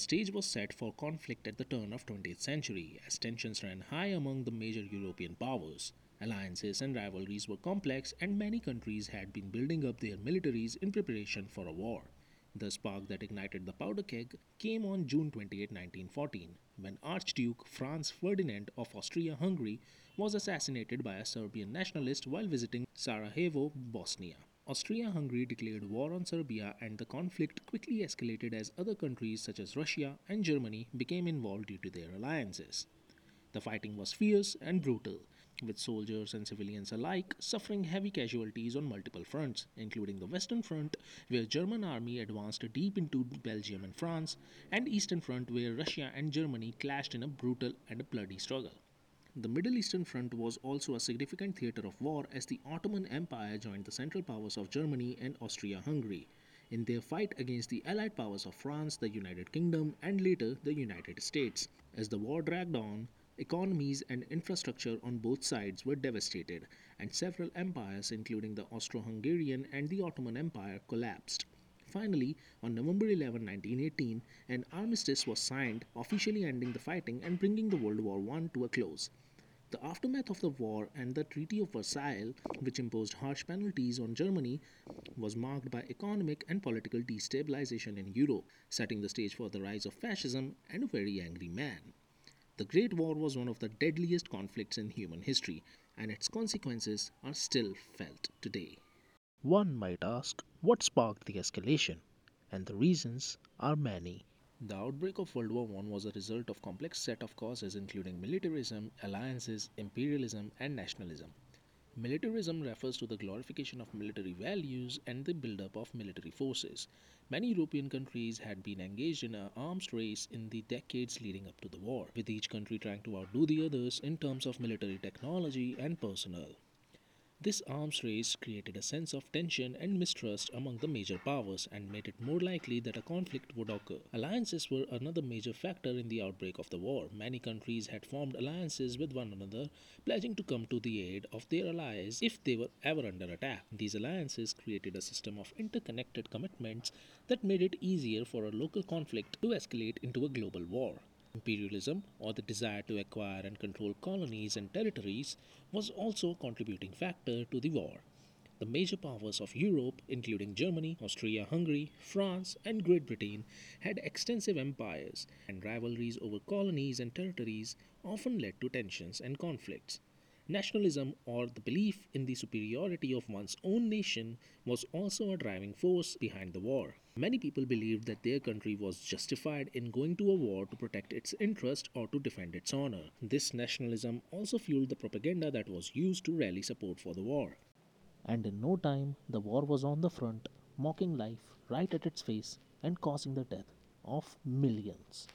stage was set for conflict at the turn of 20th century as tensions ran high among the major European powers. Alliances and rivalries were complex and many countries had been building up their militaries in preparation for a war. The spark that ignited the powder keg came on June 28, 1914, when Archduke Franz Ferdinand of Austria Hungary was assassinated by a Serbian nationalist while visiting Sarajevo, Bosnia. Austria Hungary declared war on Serbia, and the conflict quickly escalated as other countries such as Russia and Germany became involved due to their alliances. The fighting was fierce and brutal, with soldiers and civilians alike suffering heavy casualties on multiple fronts, including the Western Front, where German army advanced deep into Belgium and France, and Eastern Front, where Russia and Germany clashed in a brutal and bloody struggle. The Middle Eastern Front was also a significant theatre of war as the Ottoman Empire joined the Central Powers of Germany and Austria Hungary in their fight against the Allied powers of France, the United Kingdom, and later the United States. As the war dragged on, Economies and infrastructure on both sides were devastated, and several empires, including the Austro Hungarian and the Ottoman Empire, collapsed. Finally, on November 11, 1918, an armistice was signed, officially ending the fighting and bringing the World War I to a close. The aftermath of the war and the Treaty of Versailles, which imposed harsh penalties on Germany, was marked by economic and political destabilization in Europe, setting the stage for the rise of fascism and a very angry man. The Great War was one of the deadliest conflicts in human history, and its consequences are still felt today. One might ask what sparked the escalation, and the reasons are many. The outbreak of World War I was a result of complex set of causes including militarism, alliances, imperialism, and nationalism. Militarism refers to the glorification of military values and the build-up of military forces. Many European countries had been engaged in an arms race in the decades leading up to the war, with each country trying to outdo the others in terms of military technology and personnel. This arms race created a sense of tension and mistrust among the major powers and made it more likely that a conflict would occur. Alliances were another major factor in the outbreak of the war. Many countries had formed alliances with one another, pledging to come to the aid of their allies if they were ever under attack. These alliances created a system of interconnected commitments that made it easier for a local conflict to escalate into a global war. Imperialism, or the desire to acquire and control colonies and territories, was also a contributing factor to the war. The major powers of Europe, including Germany, Austria Hungary, France, and Great Britain, had extensive empires, and rivalries over colonies and territories often led to tensions and conflicts. Nationalism, or the belief in the superiority of one's own nation, was also a driving force behind the war. Many people believed that their country was justified in going to a war to protect its interest or to defend its honor. This nationalism also fueled the propaganda that was used to rally support for the war. And in no time, the war was on the front, mocking life right at its face and causing the death of millions.